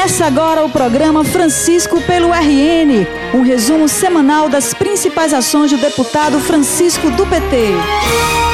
Começa agora o programa Francisco pelo RN, um resumo semanal das principais ações do deputado Francisco do PT.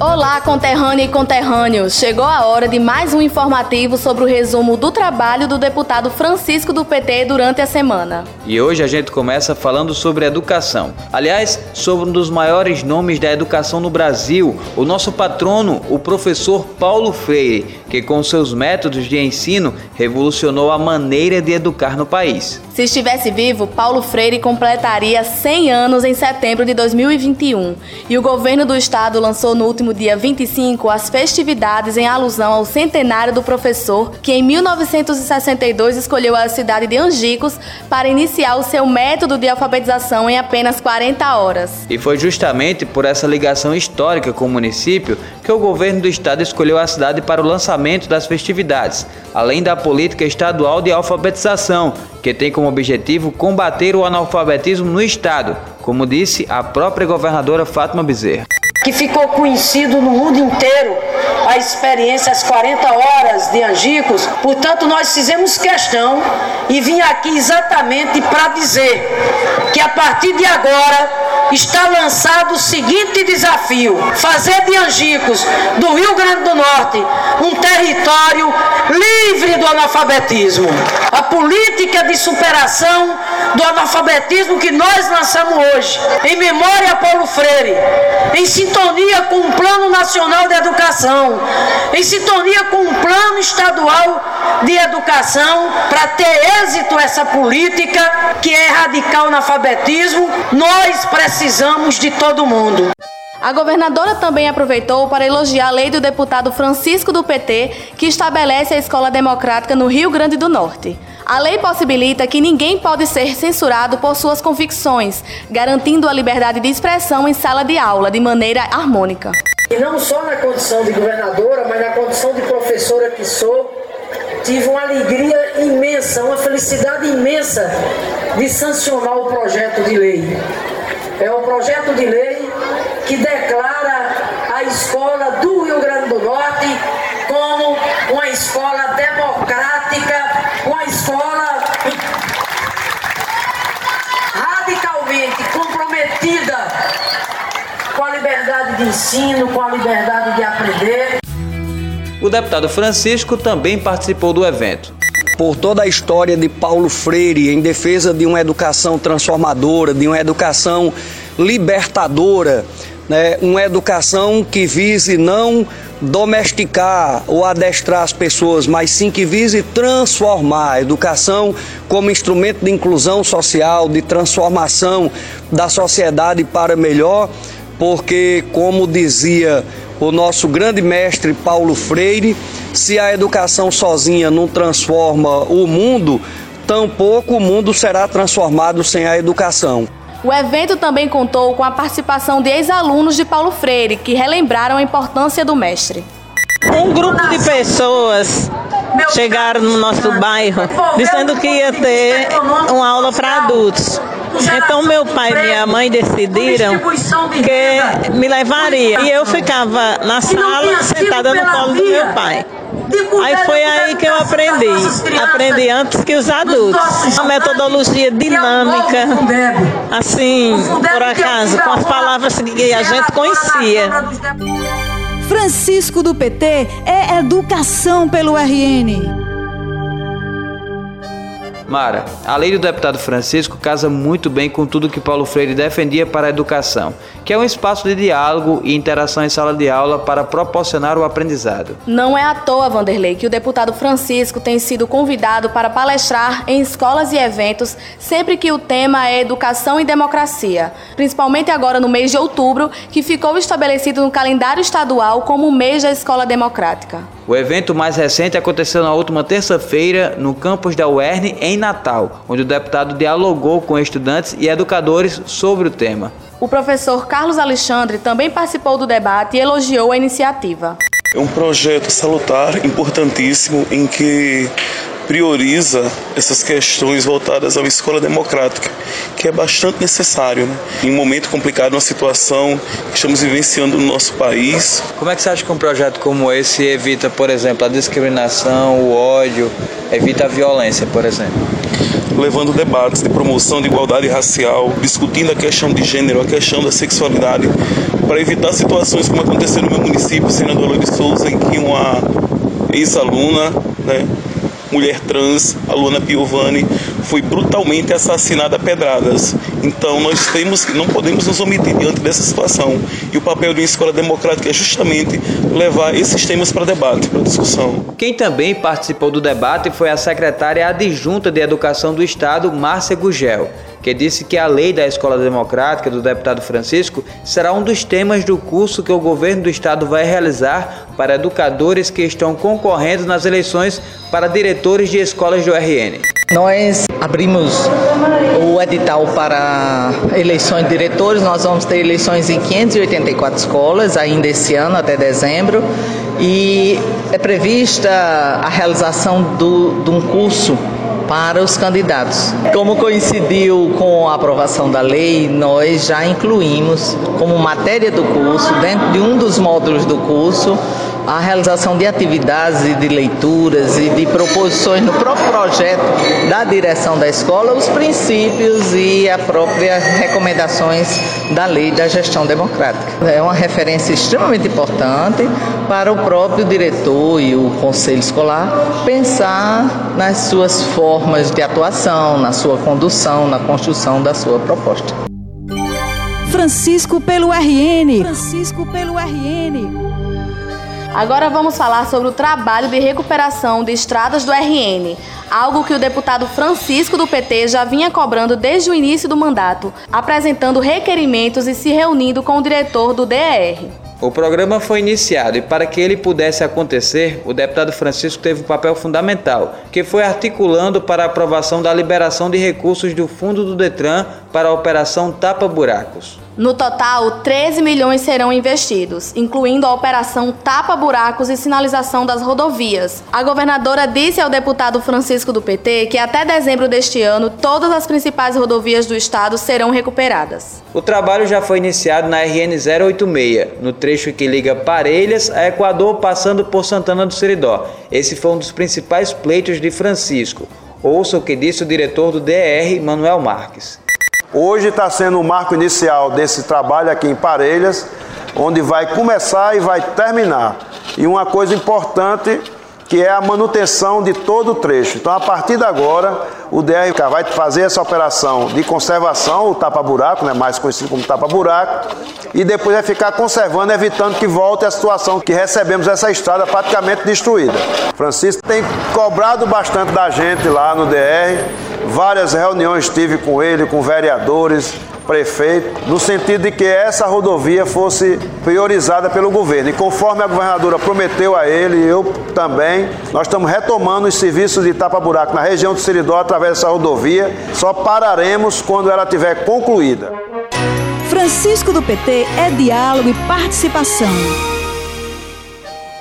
Olá, conterrânea e conterrâneos! Chegou a hora de mais um informativo sobre o resumo do trabalho do deputado Francisco do PT durante a semana. E hoje a gente começa falando sobre educação. Aliás, sobre um dos maiores nomes da educação no Brasil, o nosso patrono, o professor Paulo Freire, que com seus métodos de ensino revolucionou a maneira de educar no país. Se estivesse vivo, Paulo Freire completaria 100 anos em setembro de 2021 e o governo do estado lançou no último dia 25 as festividades em alusão ao centenário do professor, que em 1962 escolheu a cidade de Angicos para iniciar o seu método de alfabetização em apenas 40 horas. E foi justamente por essa ligação histórica com o município que o governo do estado escolheu a cidade para o lançamento das festividades, além da política estadual de alfabetização, que tem como objetivo combater o analfabetismo no estado, como disse a própria governadora Fátima Bezerra. Que ficou conhecido no mundo inteiro a experiência às 40 horas de Angicos, portanto, nós fizemos questão e vim aqui exatamente para dizer que a partir de agora está lançado o seguinte desafio: fazer de Angicos, do Rio Grande do Norte, um território do analfabetismo. A política de superação do analfabetismo que nós lançamos hoje, em memória a Paulo Freire, em sintonia com o Plano Nacional de Educação, em sintonia com o Plano Estadual de Educação, para ter êxito essa política que é radical o analfabetismo, nós precisamos de todo mundo. A governadora também aproveitou para elogiar a lei do deputado Francisco do PT, que estabelece a escola democrática no Rio Grande do Norte. A lei possibilita que ninguém pode ser censurado por suas convicções, garantindo a liberdade de expressão em sala de aula de maneira harmônica. E não só na condição de governadora, mas na condição de professora que sou, tive uma alegria imensa, uma felicidade imensa de sancionar o projeto de lei. É um projeto de lei que declara a escola do Rio Grande do Norte como uma escola democrática, uma escola radicalmente comprometida com a liberdade de ensino, com a liberdade de aprender. O deputado Francisco também participou do evento. Por toda a história de Paulo Freire em defesa de uma educação transformadora, de uma educação libertadora, né? uma educação que vise não domesticar ou adestrar as pessoas, mas sim que vise transformar a educação como instrumento de inclusão social, de transformação da sociedade para melhor, porque, como dizia o nosso grande mestre Paulo Freire, se a educação sozinha não transforma o mundo, tampouco o mundo será transformado sem a educação. O evento também contou com a participação de ex-alunos de Paulo Freire, que relembraram a importância do mestre. Um grupo de pessoas chegaram no nosso bairro dizendo que ia ter uma aula para adultos. Então meu pai e minha mãe decidiram que me levaria. E eu ficava na sala sentada no colo do meu pai. Aí foi aí que eu aprendi. Aprendi antes que os adultos. Uma metodologia dinâmica, assim, por acaso, com as palavras que a gente conhecia. Francisco do PT é educação pelo RN. Mara, a lei do deputado Francisco casa muito bem com tudo que Paulo Freire defendia para a educação, que é um espaço de diálogo e interação em sala de aula para proporcionar o aprendizado. Não é à toa, Vanderlei, que o deputado Francisco tem sido convidado para palestrar em escolas e eventos sempre que o tema é educação e democracia, principalmente agora no mês de outubro, que ficou estabelecido no calendário estadual como o mês da escola democrática. O evento mais recente aconteceu na última terça-feira no campus da UERN, em Natal, onde o deputado dialogou com estudantes e educadores sobre o tema. O professor Carlos Alexandre também participou do debate e elogiou a iniciativa. É um projeto salutar, importantíssimo, em que prioriza essas questões voltadas à escola democrática, que é bastante necessário. Né? Em um momento complicado, uma situação que estamos vivenciando no nosso país. Como é que você acha que um projeto como esse evita, por exemplo, a discriminação, o ódio, evita a violência, por exemplo? levando debates de promoção de igualdade racial, discutindo a questão de gênero, a questão da sexualidade, para evitar situações como aconteceu no meu município, Senador Lourdes Souza, em que uma ex-aluna, né, mulher trans, a Luana Piovani, foi brutalmente assassinada a pedradas. Então nós temos que não podemos nos omitir diante dessa situação. E o papel de uma escola democrática é justamente levar esses temas para debate, para discussão. Quem também participou do debate foi a secretária adjunta de Educação do Estado, Márcia Gugel que disse que a lei da Escola Democrática do deputado Francisco será um dos temas do curso que o governo do estado vai realizar para educadores que estão concorrendo nas eleições para diretores de escolas do RN. Nós abrimos o edital para eleições de diretores, nós vamos ter eleições em 584 escolas ainda esse ano, até dezembro, e é prevista a realização do, de um curso para os candidatos. Como coincidiu com a aprovação da lei, nós já incluímos como matéria do curso, dentro de um dos módulos do curso, a realização de atividades e de leituras e de proposições no próprio projeto da direção da escola, os princípios e as próprias recomendações da lei da gestão democrática. É uma referência extremamente importante para o próprio diretor e o conselho escolar pensar nas suas formas de atuação, na sua condução, na construção da sua proposta. Francisco pelo RN. Francisco pelo RN. Agora vamos falar sobre o trabalho de recuperação de estradas do RN, algo que o deputado Francisco do PT já vinha cobrando desde o início do mandato, apresentando requerimentos e se reunindo com o diretor do DER. O programa foi iniciado e, para que ele pudesse acontecer, o deputado Francisco teve um papel fundamental, que foi articulando para a aprovação da liberação de recursos do fundo do Detran para a Operação Tapa Buracos. No total, 13 milhões serão investidos, incluindo a operação Tapa Buracos e sinalização das rodovias. A governadora disse ao deputado Francisco do PT que até dezembro deste ano todas as principais rodovias do estado serão recuperadas. O trabalho já foi iniciado na RN 086, no trecho que liga Parelhas a Equador, passando por Santana do Seridó. Esse foi um dos principais pleitos de Francisco. Ouça o que disse o diretor do DR, Manuel Marques. Hoje está sendo o marco inicial desse trabalho aqui em Parelhas, onde vai começar e vai terminar. E uma coisa importante que é a manutenção de todo o trecho. Então, a partir de agora, o DRK vai fazer essa operação de conservação, o tapa-buraco, né, mais conhecido como tapa-buraco, e depois vai ficar conservando, evitando que volte a situação que recebemos essa estrada praticamente destruída. Francisco tem cobrado bastante da gente lá no DR, várias reuniões tive com ele, com vereadores, prefeito, no sentido de que essa rodovia fosse priorizada pelo governo. E conforme a governadora prometeu a ele, eu também, nós estamos retomando os serviços de tapa-buraco na região do Seridó através dessa rodovia. Só pararemos quando ela estiver concluída. Francisco do PT é diálogo e participação.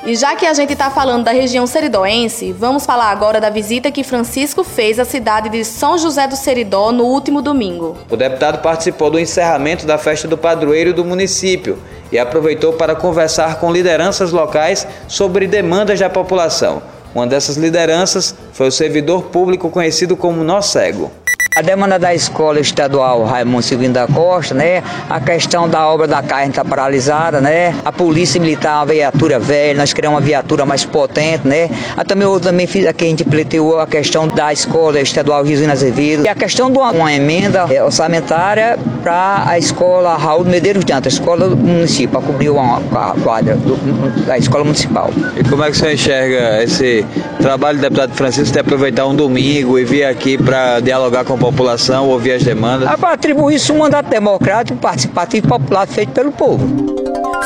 E já que a gente está falando da região seridoense, vamos falar agora da visita que Francisco fez à cidade de São José do Seridó no último domingo. O deputado participou do encerramento da festa do padroeiro do município e aproveitou para conversar com lideranças locais sobre demandas da população. Uma dessas lideranças foi o servidor público conhecido como Nó Cego. A demanda da escola estadual Raimundo Silvino da Costa, né? A questão da obra da carne está paralisada, né? A polícia militar, uma viatura velha, nós queremos uma viatura mais potente, né? A ah, também, eu também fiz aqui, a gente pleiteou a questão da escola estadual Riosina Azevedo e a questão de uma, uma emenda é, orçamentária para a escola Raul Medeiros de a escola do município, para cobrir uma quadra do, da escola municipal. E como é que você enxerga esse trabalho do deputado Francisco de aproveitar um domingo e vir aqui para dialogar com o população, ouvir as demandas? É para atribuir isso um mandato democrático, participativo e popular feito pelo povo.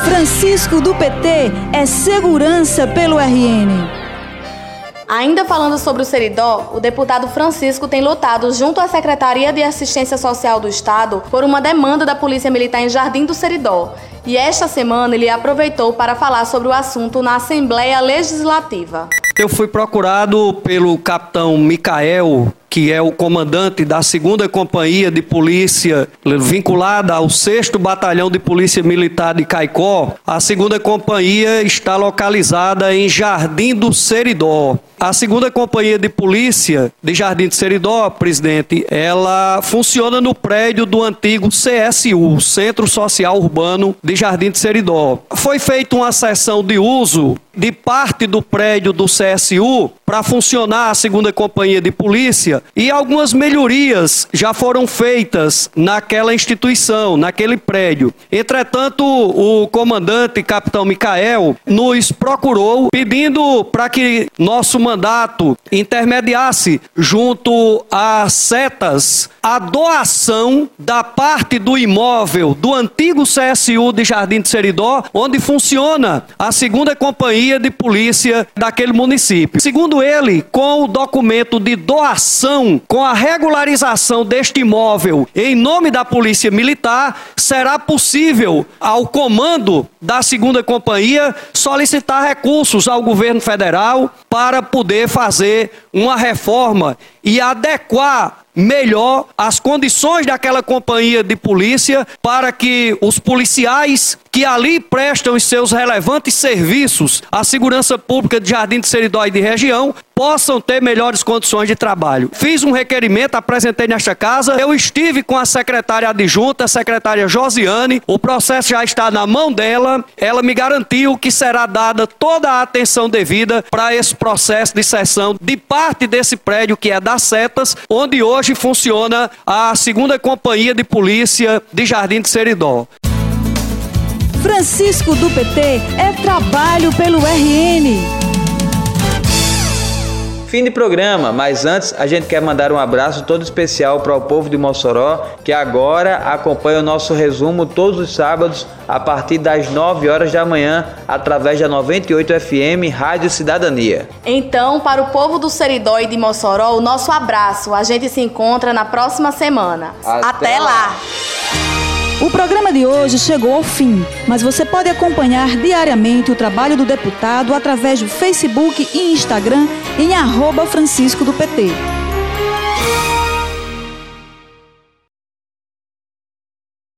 Francisco do PT é segurança pelo RN. Ainda falando sobre o Seridó, o deputado Francisco tem lutado junto à Secretaria de Assistência Social do Estado por uma demanda da Polícia Militar em Jardim do Seridó. E esta semana ele aproveitou para falar sobre o assunto na Assembleia Legislativa. Eu fui procurado pelo capitão Micael que é o comandante da segunda companhia de polícia vinculada ao 6 Batalhão de Polícia Militar de Caicó. A segunda companhia está localizada em Jardim do Seridó. A segunda companhia de polícia de Jardim do Seridó, presidente, ela funciona no prédio do antigo CSU, Centro Social Urbano de Jardim do Seridó. Foi feita uma sessão de uso de parte do prédio do CSU para funcionar a segunda companhia de polícia e algumas melhorias já foram feitas naquela instituição, naquele prédio. Entretanto, o comandante, capitão Micael, nos procurou pedindo para que nosso mandato intermediasse junto às setas a doação da parte do imóvel do antigo CSU de Jardim de Seridó, onde funciona a segunda companhia de polícia daquele município. Segundo ele, com o documento de doação, com a regularização deste imóvel em nome da Polícia Militar, será possível ao comando da segunda companhia solicitar recursos ao governo federal para poder fazer uma reforma e adequar melhor as condições daquela companhia de polícia para que os policiais que ali prestam os seus relevantes serviços à segurança pública de Jardim de Seridó e de região possam ter melhores condições de trabalho. Fiz um requerimento, apresentei nesta casa, eu estive com a secretária adjunta, a secretária Josiane, o processo já está na mão dela, ela me garantiu que será dada toda a atenção devida para esse processo de sessão de parte desse prédio que é das setas, onde hoje funciona a segunda companhia de polícia de Jardim de Seridó. Francisco do PT é trabalho pelo RN. Fim de programa, mas antes a gente quer mandar um abraço todo especial para o povo de Mossoró que agora acompanha o nosso resumo todos os sábados a partir das 9 horas da manhã através da 98 FM Rádio Cidadania. Então, para o povo do Seridó e de Mossoró, o nosso abraço. A gente se encontra na próxima semana. Até, Até lá. lá. O programa de hoje chegou ao fim, mas você pode acompanhar diariamente o trabalho do deputado através do Facebook e Instagram em arroba Francisco do PT.